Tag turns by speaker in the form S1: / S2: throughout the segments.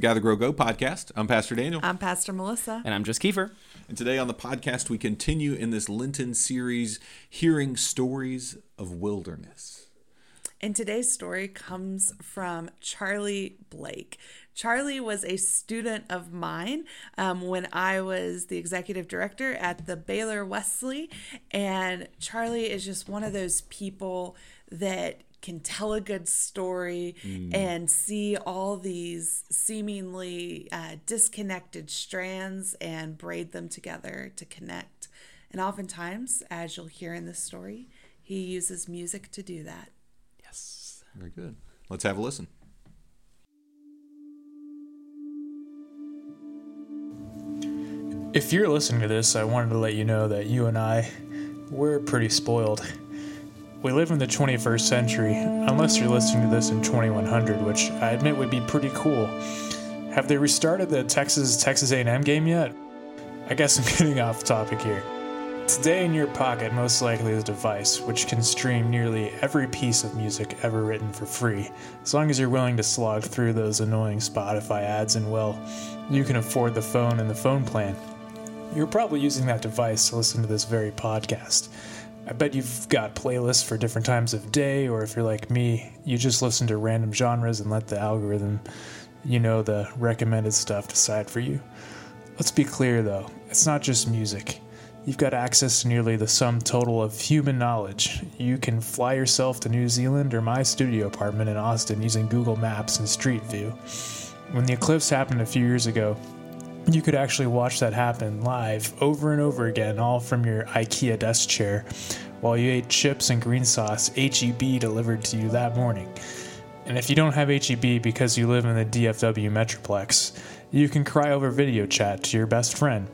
S1: Welcome to the Gather Grow Go podcast. I'm Pastor Daniel.
S2: I'm Pastor Melissa.
S3: And I'm just Kiefer.
S1: And today on the podcast, we continue in this Lenten series, hearing stories of wilderness.
S2: And today's story comes from Charlie Blake. Charlie was a student of mine um, when I was the executive director at the Baylor Wesley. And Charlie is just one of those people that can tell a good story mm. and see all these seemingly uh, disconnected strands and braid them together to connect. And oftentimes, as you'll hear in this story, he uses music to do that.
S1: Yes. Very good. Let's have a listen.
S4: If you're listening to this, I wanted to let you know that you and I, we're pretty spoiled. We live in the 21st century, unless you're listening to this in 2100, which I admit would be pretty cool. Have they restarted the Texas Texas A&M game yet? I guess I'm getting off topic here. Today in your pocket most likely is a device which can stream nearly every piece of music ever written for free, as long as you're willing to slog through those annoying Spotify ads and well, you can afford the phone and the phone plan. You're probably using that device to listen to this very podcast. I bet you've got playlists for different times of day, or if you're like me, you just listen to random genres and let the algorithm, you know, the recommended stuff decide for you. Let's be clear though, it's not just music. You've got access to nearly the sum total of human knowledge. You can fly yourself to New Zealand or my studio apartment in Austin using Google Maps and Street View. When the eclipse happened a few years ago, you could actually watch that happen live over and over again, all from your IKEA desk chair, while you ate chips and green sauce HEB delivered to you that morning. And if you don't have HEB because you live in the DFW Metroplex, you can cry over video chat to your best friend.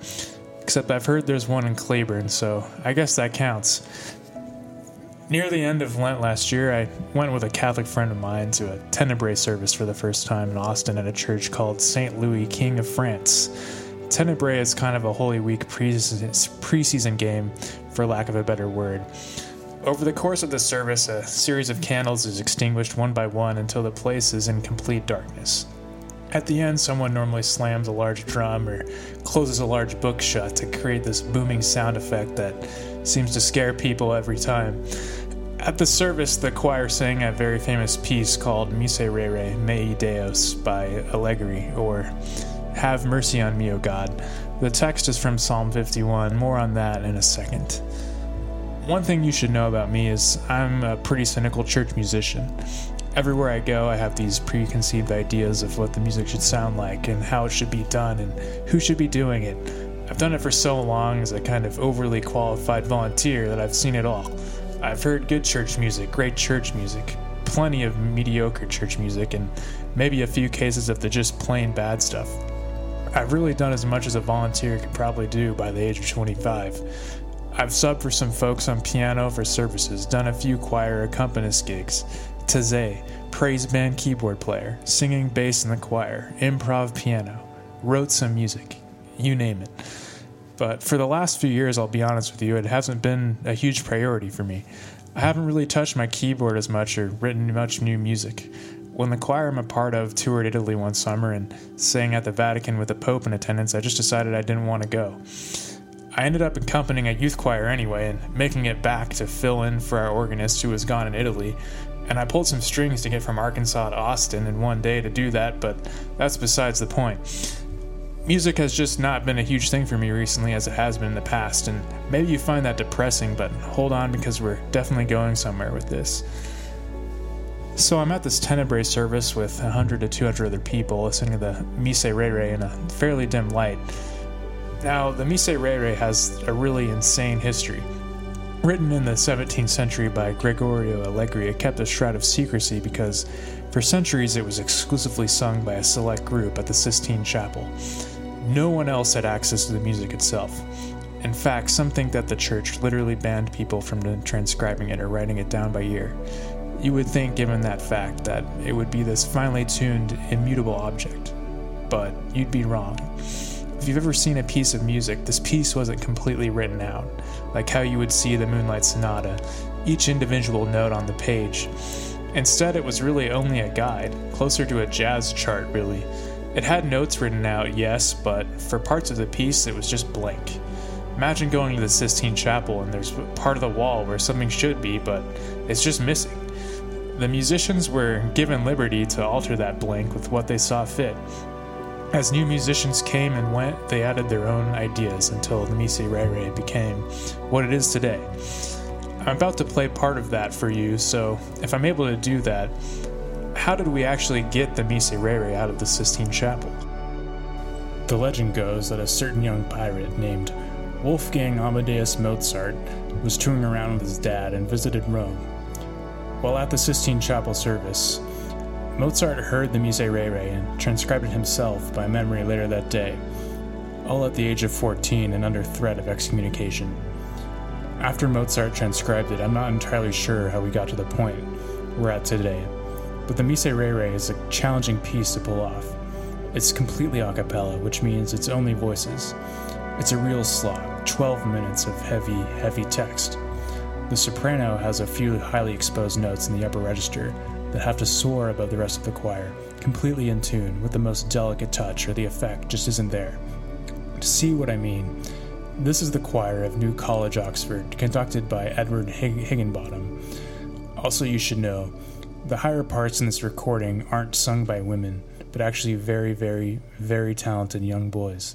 S4: Except I've heard there's one in Cleburne, so I guess that counts. Near the end of Lent last year, I went with a Catholic friend of mine to a Tenebrae service for the first time in Austin at a church called St. Louis, King of France. Tenebrae is kind of a Holy Week preseason game, for lack of a better word. Over the course of the service, a series of candles is extinguished one by one until the place is in complete darkness. At the end, someone normally slams a large drum or closes a large book shut to create this booming sound effect that seems to scare people every time. At the service, the choir sang a very famous piece called Miserere Mei Deus by Allegri, or Have Mercy on Me, O God. The text is from Psalm 51, more on that in a second. One thing you should know about me is I'm a pretty cynical church musician. Everywhere I go, I have these preconceived ideas of what the music should sound like and how it should be done and who should be doing it. I've done it for so long as a kind of overly qualified volunteer that I've seen it all. I've heard good church music, great church music, plenty of mediocre church music, and maybe a few cases of the just plain bad stuff. I've really done as much as a volunteer could probably do by the age of 25. I've subbed for some folks on piano for services, done a few choir accompanist gigs, Taizé, praise band keyboard player, singing bass in the choir, improv piano, wrote some music, you name it. But for the last few years, I'll be honest with you, it hasn't been a huge priority for me. I haven't really touched my keyboard as much or written much new music. When the choir I'm a part of toured Italy one summer and sang at the Vatican with the Pope in attendance, I just decided I didn't want to go. I ended up accompanying a youth choir anyway and making it back to fill in for our organist who was gone in Italy. And I pulled some strings to get from Arkansas to Austin in one day to do that, but that's besides the point music has just not been a huge thing for me recently as it has been in the past, and maybe you find that depressing, but hold on because we're definitely going somewhere with this. So I'm at this Tenebrae service with 100 to 200 other people listening to the Miserere in a fairly dim light. Now, the Miserere has a really insane history. Written in the 17th century by Gregorio Allegri, it kept a shroud of secrecy because for centuries it was exclusively sung by a select group at the Sistine Chapel. No one else had access to the music itself. In fact, some think that the church literally banned people from transcribing it or writing it down by ear. You would think, given that fact, that it would be this finely tuned, immutable object. But you'd be wrong. If you've ever seen a piece of music, this piece wasn't completely written out, like how you would see the Moonlight Sonata, each individual note on the page. Instead, it was really only a guide, closer to a jazz chart, really It had notes written out, yes, but for parts of the piece, it was just blank. Imagine going to the Sistine Chapel and there's part of the wall where something should be, but it's just missing. The musicians were given liberty to alter that blank with what they saw fit. As new musicians came and went, they added their own ideas until the Miserere became what it is today. I'm about to play part of that for you, so if I'm able to do that, how did we actually get the Miserere out of the Sistine Chapel? The legend goes that a certain young pirate named Wolfgang Amadeus Mozart was touring around with his dad and visited Rome. While at the Sistine Chapel service, Mozart heard the Miserere and transcribed it himself by memory later that day, all at the age of 14 and under threat of excommunication. After Mozart transcribed it, I'm not entirely sure how we got to the point we're at today, but the Miserere is a challenging piece to pull off. It's completely a cappella, which means it's only voices. It's a real slog, 12 minutes of heavy, heavy text. The soprano has a few highly exposed notes in the upper register that have to soar above the rest of the choir, completely in tune with the most delicate touch, or the effect just isn't there. To see what I mean, this is the choir of New College, Oxford, conducted by Edward Hig- Higginbottom. Also, you should know, the higher parts in this recording aren't sung by women, but actually very, very, very talented young boys.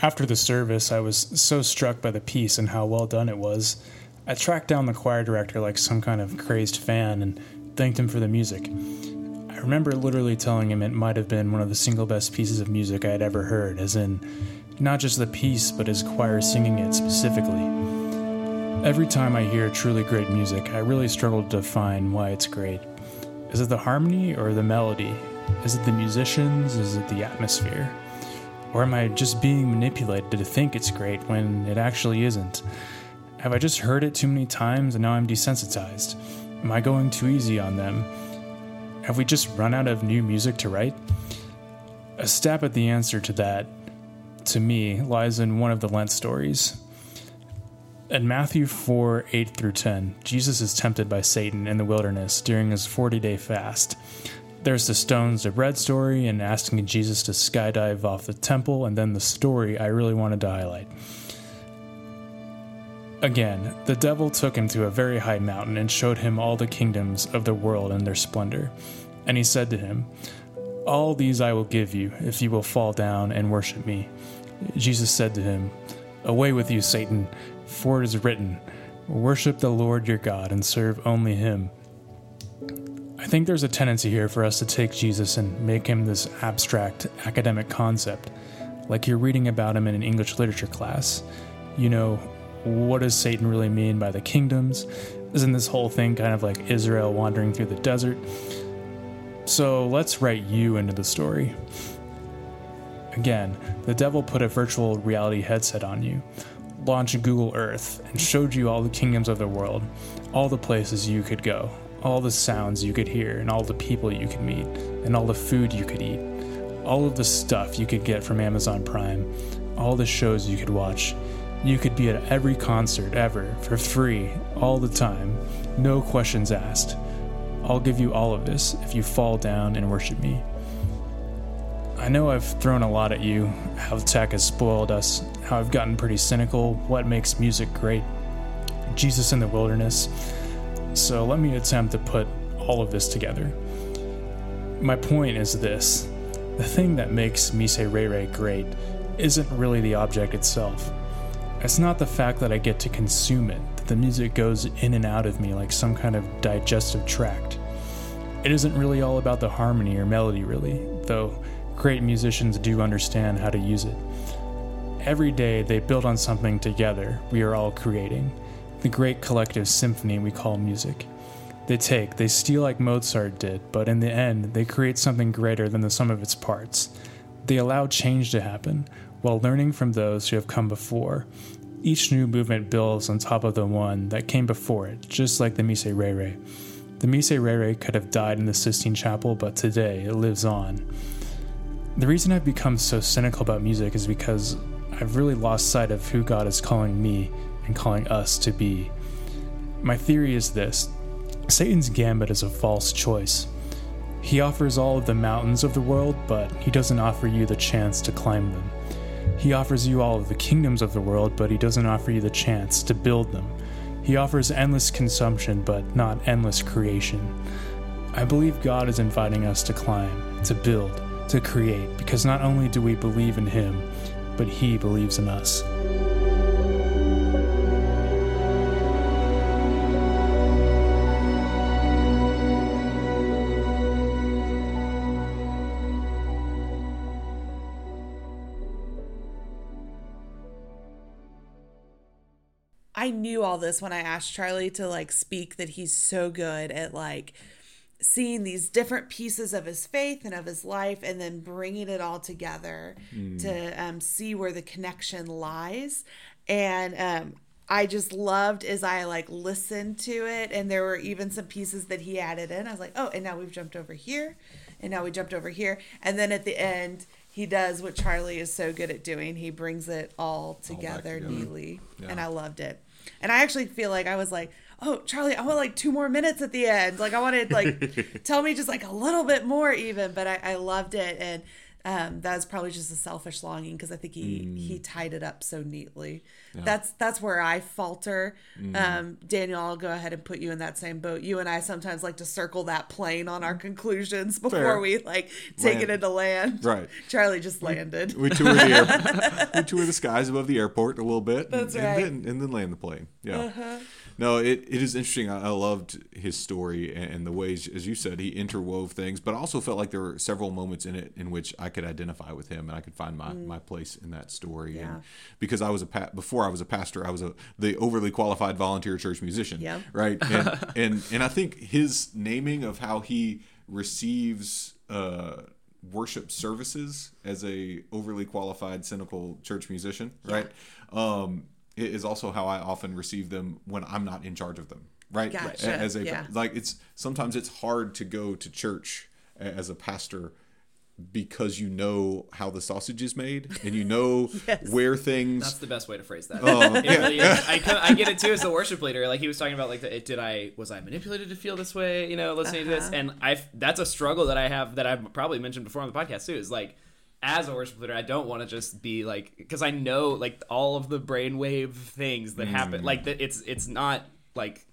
S4: After the service, I was so struck by the piece and how well done it was. I tracked down the choir director like some kind of crazed fan and thanked him for the music. I remember literally telling him it might have been one of the single best pieces of music I had ever heard, as in, not just the piece, but his choir singing it specifically. Every time I hear truly great music, I really struggle to define why it's great. Is it the harmony or the melody? Is it the musicians? Is it the atmosphere? Or am I just being manipulated to think it's great when it actually isn't? Have I just heard it too many times and now I'm desensitized? Am I going too easy on them? Have we just run out of new music to write? A stab at the answer to that, to me, lies in one of the Lent stories. In Matthew 4 8 through 10, Jesus is tempted by Satan in the wilderness during his 40 day fast. There's the stones to bread story and asking Jesus to skydive off the temple, and then the story I really wanted to highlight. Again, the devil took him to a very high mountain and showed him all the kingdoms of the world and their splendor. And he said to him, All these I will give you if you will fall down and worship me. Jesus said to him, Away with you, Satan, for it is written, Worship the Lord your God and serve only him. I think there's a tendency here for us to take Jesus and make him this abstract academic concept, like you're reading about him in an English literature class. You know, what does Satan really mean by the kingdoms? Isn't this whole thing kind of like Israel wandering through the desert? So let's write you into the story. Again, the devil put a virtual reality headset on you, launched Google Earth, and showed you all the kingdoms of the world, all the places you could go, all the sounds you could hear, and all the people you could meet, and all the food you could eat, all of the stuff you could get from Amazon Prime, all the shows you could watch. You could be at every concert ever for free, all the time, no questions asked. I'll give you all of this if you fall down and worship me. I know I've thrown a lot at you, how tech has spoiled us, how I've gotten pretty cynical, what makes music great, Jesus in the wilderness. So let me attempt to put all of this together. My point is this the thing that makes Miserere great isn't really the object itself. It's not the fact that I get to consume it, that the music goes in and out of me like some kind of digestive tract. It isn't really all about the harmony or melody, really, though great musicians do understand how to use it. Every day they build on something together we are all creating, the great collective symphony we call music. They take, they steal like Mozart did, but in the end, they create something greater than the sum of its parts. They allow change to happen, while learning from those who have come before. Each new movement builds on top of the one that came before it, just like the Miserere. The Miserere could have died in the Sistine Chapel, but today it lives on. The reason I've become so cynical about music is because I've really lost sight of who God is calling me and calling us to be. My theory is this Satan's gambit is a false choice. He offers all of the mountains of the world, but he doesn't offer you the chance to climb them. He offers you all of the kingdoms of the world, but he doesn't offer you the chance to build them. He offers endless consumption, but not endless creation. I believe God is inviting us to climb, to build, to create, because not only do we believe in Him, but He believes in us.
S2: Knew all this when I asked Charlie to like speak that he's so good at like seeing these different pieces of his faith and of his life and then bringing it all together to um, see where the connection lies. And um, i just loved as i like listened to it and there were even some pieces that he added in. I was like oh and now we've jumped over here and now we jumped over here. And then at the end he does what charlie is so good at doing. He brings it all together
S1: together.
S2: neatly. And i loved it and i actually feel like i was like oh charlie i want like two more minutes at the end. Like i wanted like tell me just like a little bit more even but i, I loved it. And um, that's probably just a selfish longing because I think he
S1: Mm.
S2: he tied it up so neatly. That's that's where I falter.
S1: Mm.
S2: Um, Daniel, I'll go ahead and put you in that same boat. You and I sometimes like to circle that plane on our conclusions before
S1: Fair.
S2: we like take it into land.
S1: Right.
S2: Charlie just landed.
S1: We tour the air, we tour the skies above the airport a little bit,
S2: That's
S1: and,
S2: right.
S1: and then and then land the plane. Yeah. No, it, it is interesting. I, I loved his story and, and the ways, as you said, he interwove things, but I also felt like there were several moments in it in which I could identify with him and I could find my, my place in that story.
S2: Yeah.
S1: And because I was a pa- before I was a pastor, I was a the overly qualified volunteer church musician.
S2: Yep.
S1: Right. And, and and I think his naming of how he receives. Uh, worship services as a overly qualified cynical church musician right um is also how i often receive them when i'm not in charge of them right
S2: Gotcha.
S1: as a
S2: Yeah.
S1: like it's sometimes it's hard to go to church as a pastor because you know how the sausage is made and you know
S2: Yes.
S1: where things
S3: That's the best way to phrase that.
S1: Oh,
S3: It
S1: yeah.
S3: really is. I, co- I get it too as a worship leader. Like he was talking about, like, the, did I was I manipulated to feel this way? You know, listening to this, uh-huh. and I that's a struggle that I have that I've probably mentioned before on the podcast too. Is like as a worship leader, I don't want to just be like because I know like all of the brainwave things that happen. Like mm. that, it's it's not like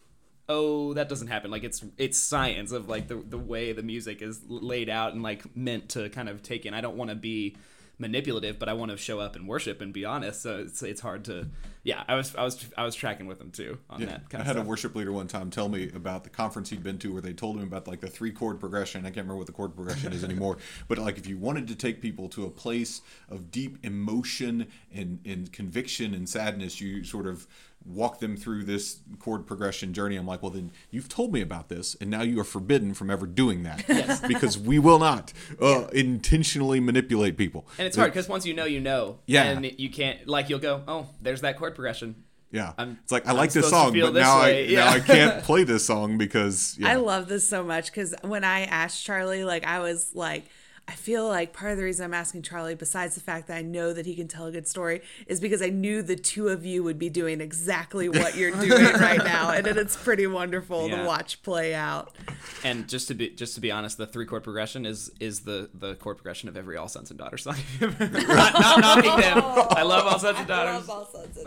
S3: oh that doesn't happen like it's it's science of like the the way the music is laid out and like meant to kind of take in i don't want to be manipulative but i want to show up and worship and be honest so it's it's hard to yeah i was i was i was tracking with them too on
S1: Yeah.
S3: that kind
S1: I
S3: of
S1: had
S3: stuff
S1: a worship leader one time tell me about the conference he'd been to where they told him about like the three chord progression. I can't remember what the chord progression is anymore, but like if you wanted to take people to a place of deep emotion and, and conviction and sadness, you sort of walk them through this chord progression journey. I'm like, well, then you've told me about this, and now you are forbidden from ever doing that because we will not uh, intentionally manipulate people.
S3: and it's hard because once you know you know
S1: Yeah.
S3: and you can't like you'll go oh there's that chord progression
S1: Yeah,
S3: I'm-
S1: it's like I
S3: I'm
S1: like this song, but
S3: this
S1: now
S3: way,
S1: I
S3: yeah.
S1: now I can't play this song because yeah.
S2: I love this so much because when I asked Charlie, like I was like, I feel like part of the reason I'm asking Charlie, besides the fact that I know that he can tell a good story, is because I knew the two of you would be doing exactly what you're doing right now, and it, it's pretty wonderful
S3: Yeah.
S2: to watch play out.
S3: And just to be just to be honest, the three chord progression is is the the chord progression of every All Sons and Daughters song. not, not knocking them. I love All Sons and Daughters.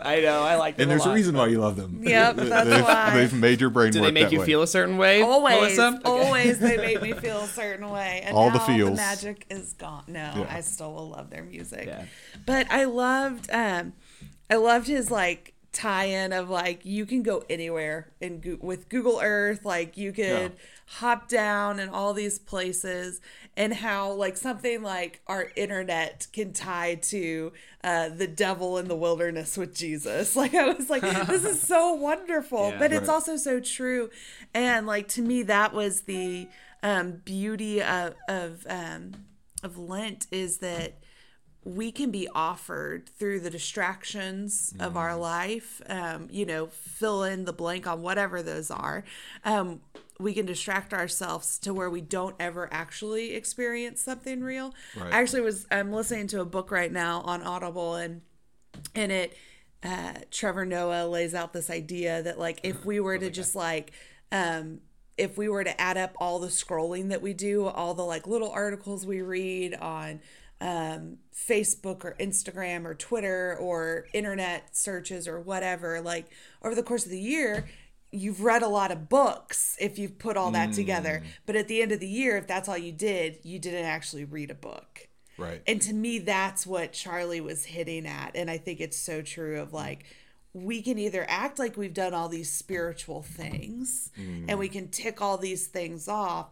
S3: I know. I like them.
S1: And there's
S3: a
S1: a reason why you love them.
S2: Yep, that's
S1: they've,
S2: why.
S1: They've made your brain
S3: Do
S1: work
S3: they make
S1: that
S3: you
S1: way.
S3: feel a certain way?
S2: Always,
S3: Melissa? Okay.
S2: always, they make me feel a certain way, and
S1: All the
S2: now
S1: feels.
S2: Magic is gone. No,
S1: Yeah.
S2: I still will love their music.
S3: Yeah.
S2: But I loved, um, I loved his like tie-in of like you can go anywhere in Goo- with Google Earth, like you could
S1: Yeah.
S2: hop down in all these places, and how like something like our internet can tie to uh, the devil in the wilderness with Jesus. Like I was like, this is so wonderful,
S3: Yeah.
S2: but it's also so true, and like to me that was the um, beauty of of um, of Lent is that we can be offered through the distractions of our life um, you know fill in the blank on whatever those are. Um, we can distract ourselves to where we don't ever actually experience something real.
S1: Right.
S2: i actually was i'm listening to a book right now on audible and and it uh, trevor noah lays out this idea that like if we were to just like um, if we were to add up all the scrolling that we do all the like little articles we read on um, facebook or instagram or twitter or internet searches or whatever like over the course of the year you've read a lot of books if you've put all that together but at the end of the year if that's all you did you didn't actually read a book
S1: Right.
S2: and to me, that's what Charlie was hitting at. And I think it's so true of like, we can either act like we've done all these spiritual things and we can tick all these things off,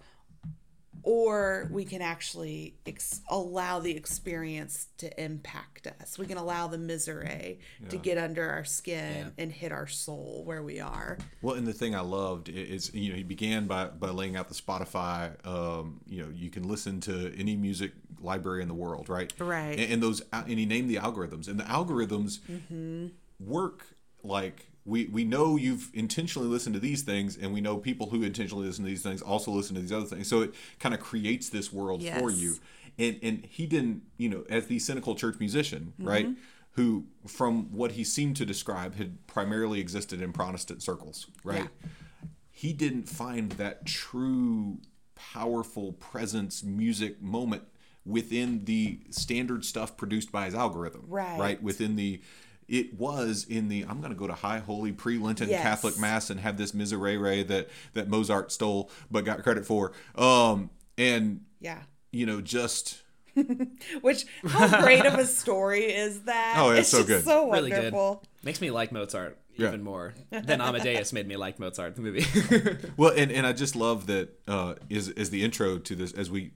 S2: or we can actually ex- allow the experience to impact us. We can allow the misery to get under our skin and hit our soul where we are.
S1: Well, and the thing I loved is, you know, he began by, by laying out the Spotify. Um, you know, you can listen to any music library in the world, right?
S2: Right.
S1: And, and those, and he named the algorithms, and the algorithms work like we we know you've intentionally listened to these things, and we know people who intentionally listen to these things also listen to these other things. So it kind of creates this world for you. And and he didn't, you know, as the cynical church musician,
S2: Mm-hmm.
S1: right? Who, from what he seemed to describe, had primarily existed in Protestant circles, right?
S2: Yeah.
S1: He didn't find that true, powerful presence music moment within the standard stuff produced by his algorithm,
S2: Right.
S1: Right within the. It was in the I'm going to go to High Holy Pre-Lenten
S2: Yes.
S1: Catholic Mass and have this miserere that that Mozart stole but got credit for. Um, and
S2: Yeah.
S1: you know, just
S2: Which, how great of a story is that?
S1: Oh, it's so
S2: just
S1: good.
S2: So
S3: Really
S2: wonderful.
S3: good. Makes me like Mozart
S1: Yeah.
S3: even more than Amadeus made me like Mozart the movie.
S1: Well, and, and I just love that uh, is is the intro to this as we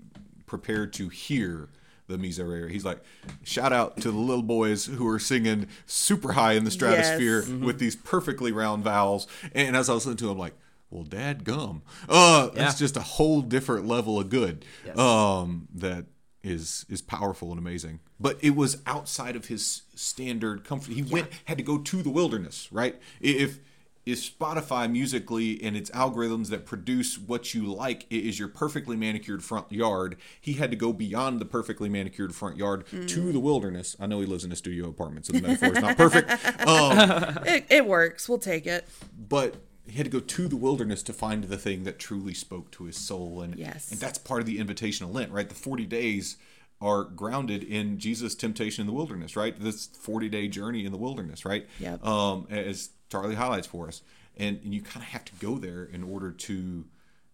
S1: prepare to hear the Miserere. He's like, shout out to the little boys who are singing super high in the stratosphere
S2: Yes.
S1: with these perfectly round vowels. And as I was listening to him, like, well, dad gum. Uh, that's
S3: Yeah.
S1: just a whole different level of good.
S3: Yes.
S1: Um, that is is powerful and amazing. But it was outside of his standard comfort. He went had to go to the wilderness, right? If if Spotify musically and its algorithms that produce what you like i- is your perfectly manicured front yard, he had to go beyond the perfectly manicured front yard to the wilderness. I know he lives in a studio apartment, so the metaphor is not perfect. Um,
S2: It, it works. We'll take it.
S1: but he had to go to the wilderness to find the thing that truly spoke to his soul and
S2: Yes.
S1: and that's part of the invitation of lent right the 40 days are grounded in jesus temptation in the wilderness right? This 40 day journey in the wilderness right?
S2: Yep.
S1: um as charlie highlights for us. And, and you kind of have to go there in order to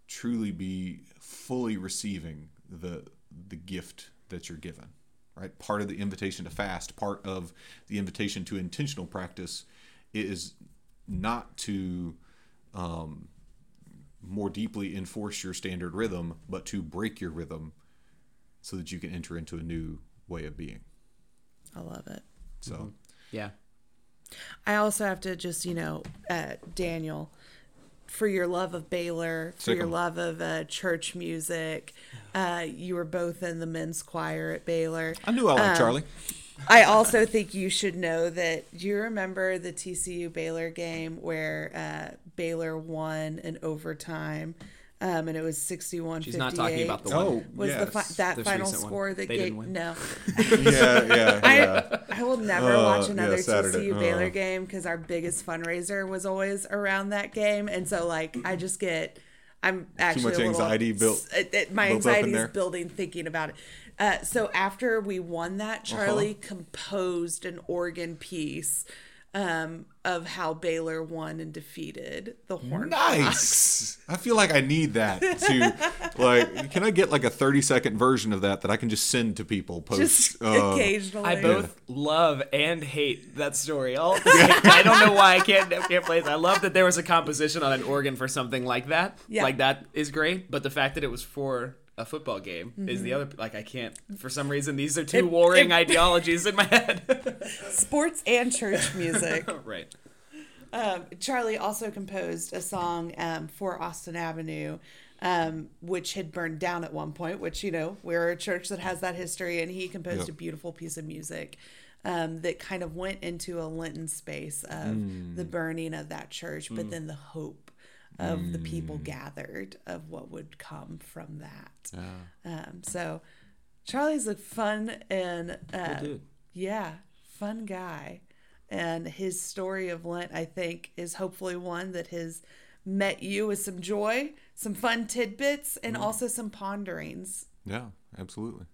S1: truly be fully receiving the the gift that you're given right? Part of the invitation to fast part of the invitation to intentional practice is not to um, more deeply enforce your standard rhythm but to break your rhythm so that you can enter into a new way of being
S2: I love it.
S1: so
S3: yeah.
S2: I also have to just, you know, uh, Daniel, for your love of Baylor, for
S1: Sic
S2: your
S1: 'em.
S2: love of uh, church music. Uh, you were both in the men's choir at Baylor.
S1: i knew i liked
S2: Um,
S1: charlie
S2: I also think you should know that. Do you remember the TCU Baylor game where uh, Baylor won in overtime um, and it was 61
S3: She's not talking about the one.
S1: Oh,
S2: was the fi- that
S3: This
S2: final
S3: recent one.
S2: score that
S3: They
S2: gave no
S1: yeah, yeah, yeah.
S2: I, I will never
S1: Uh,
S2: watch another
S1: Saturday.
S2: TCU Baylor
S1: Uh.
S2: game because our biggest fundraiser was always around that game, and so like I just get, I'm actually
S1: much
S2: a little-
S1: anxiety built-
S2: it- it- my
S1: built up in
S2: anxiety is building thinking about it. Uh, so after we won that, Charlie composed an organ piece um, of how Baylor won and defeated the Horned Frogs.
S1: Nice. I feel like I need that to like. Can I get like a thirty second version of that that I can just send to people? Post.
S2: Just
S1: uh,
S2: occasionally.
S3: I both love and hate that story. All at the same time. I don't know why I can't can't play it. I love that there was a composition on an organ for something like that.
S2: Yeah.
S3: Like that is great. But the fact that it was for a football game is
S2: Mm-hmm.
S3: the other. Like I can't. For some reason, these are two warring ideologies in my head.
S2: sports and church music.
S3: right.
S2: Um, Charlie also composed a song um, for Austin Avenue, um, which had burned down at one point. Which you know we're a church that has that history, and he composed
S1: Yep.
S2: a beautiful piece of music um, that kind of went into a Lenten space of the burning of that church, but then the hope of the people gathered of what would come from that. Um, so Charlie's a fun and uh,
S3: dude.
S2: yeah, fun guy. And his story of Lent, I think, is hopefully one that has met you with some joy, some fun tidbits, and also some ponderings.
S1: Yeah, absolutely.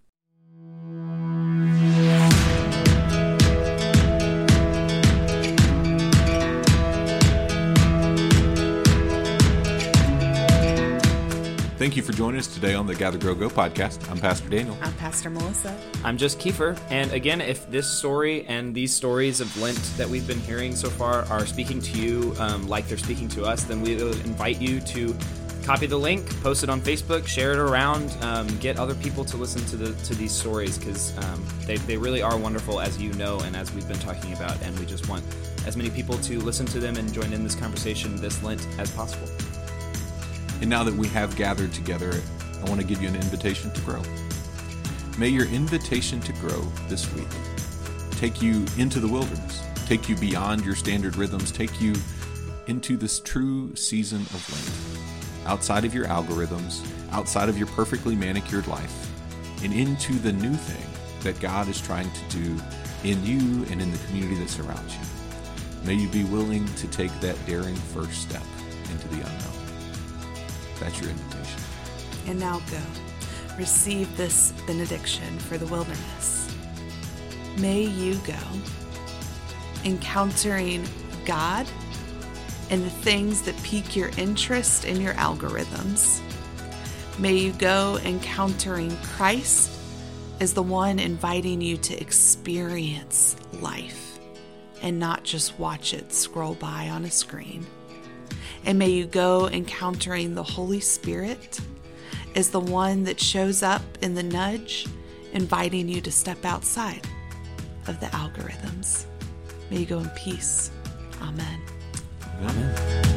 S1: Thank you for joining us today on the Gather Grow Go podcast. I'm Pastor Daniel.
S2: I'm Pastor Melissa.
S3: I'm just Kiefer. And again, if this story and these stories of Lent that we've been hearing so far are speaking to you um, like they're speaking to us, then we would invite you to copy the link, post it on Facebook, share it around, um, get other people to listen to the to these stories because um, they, they really are wonderful, as you know, and as we've been talking about. And we just want as many people to listen to them and join in this conversation this Lent as possible.
S1: And now that we have gathered together, I want to give you an invitation to grow. May your invitation to grow this week take you into the wilderness, take you beyond your standard rhythms, take you into this true season of Lent, outside of your algorithms, outside of your perfectly manicured life, and into the new thing that God is trying to do in you and in the community that surrounds you. May you be willing to take that daring first step into the unknown. That's your invitation.
S2: And now go. Receive this benediction for the wilderness. May you go encountering God and the things that pique your interest in your algorithms. May you go encountering Christ as the one inviting you to experience life and not just watch it scroll by on a screen. And may you go encountering the Holy Spirit as the one that shows up in the nudge, inviting you to step outside of the algorithms. May you go in peace. Amen.
S1: Amen.